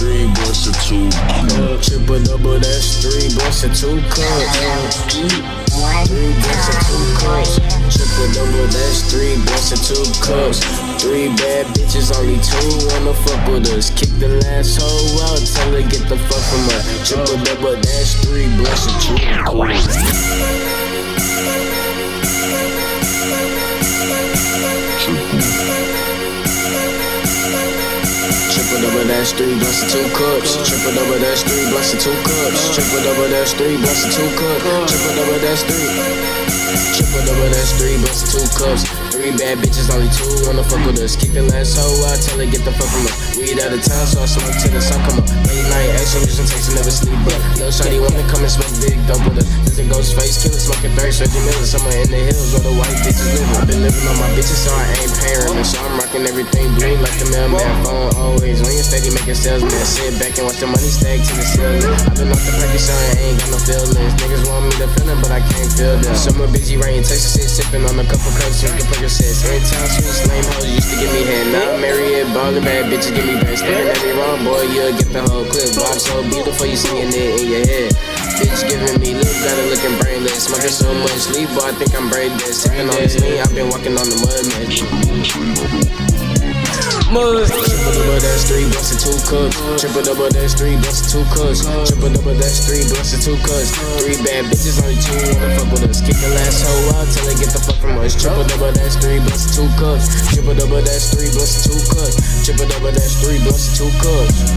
Three bucks two. Triple double, that's three bucks and two cups. Three and two cups. Triple double, that's three bucks and two cups. Three bad bitches, only two wanna fuck with us. Kick the last hoe out, tell her get the fuck from her. Triple double, that's three bucks and two cups. Triple double dash three and two cups. Triple double dash three and two cups. Triple double dash three and two cups. Triple double dash three. Triple double dash three and two cups. Three bad bitches, only two wanna fuck with us. Kick the last hoe out, tell her get the fuck from us. Weed out of town, so I smoke till the sun come up. Late night action, vision takes never sleep. But little shawty wanna come and smoke big dope with us. This a ghost face killer, smoking third, stretching million. Somewhere in the hills where the white bitches live. I've been living on my bitches, so I ain't paying. So I'm rocking everything blue like the mailman phone. Always when you're steady making sales, man. Sit back and watch the money stack to the ceiling. I've been off the package, so I ain't got no feelings. Niggas want me to feel it, but I can't feel them. Summer busy writing texts, sit sipping on a couple cups, drinking Percocets. Every time sweet lame hoes used to give me head. Now I'm married, ballin' bad bitches give me back. Staring at me wrong, boy, you'll get the whole clip. Block so beautiful, you singing it in your head. Bitch giving me lip, got it looking brainless. Smoking so much sleep, boy, I think I'm brainless. Sipping on this lean, I've been walking on the mud, man. Triple double that's three blunts and two cups. Triple double that's three blunts and two cups. Triple double that's three blunts and two cups. Three bad bitches, only two wanna fuck with us. Kick the last hoe get the fuck from us. Triple double that's three blunts two cups. Triple double that's three blunts two cups. Triple double that's three blunts two cups.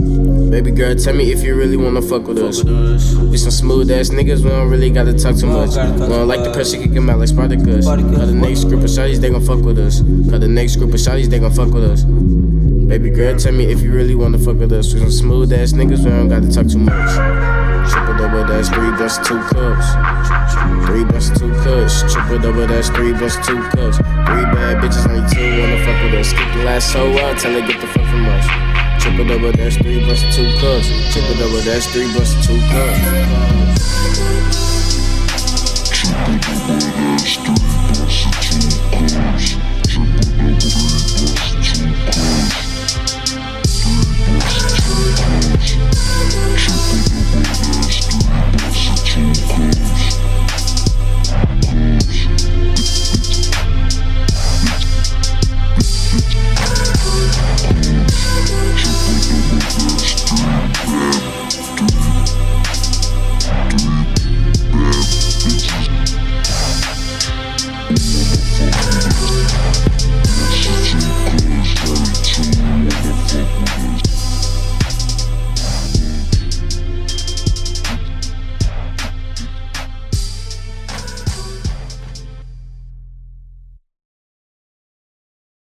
Baby girl, tell me if you really wanna fuck with us. We some smooth ass niggas, we don't really gotta talk too much. We don't like the pressure, kick 'em out like Spartacus. Cause the next group of shawties, they gon' fuck with us. Cause the next group of shawties, they gon' fuck with us. Baby girl, tell me if you really wanna fuck with us. We some smooth ass niggas, we don't gotta talk too much. Triple double, that's three, that's two cups. Three that's two cups. Triple double, that's three, that's two cups. Three bad bitches, only two wanna fuck with us. Skip the last hoe out, tell her get the fuck from us. Triple double, that's three, plus two cups. Triple double, that's three, plus two cups.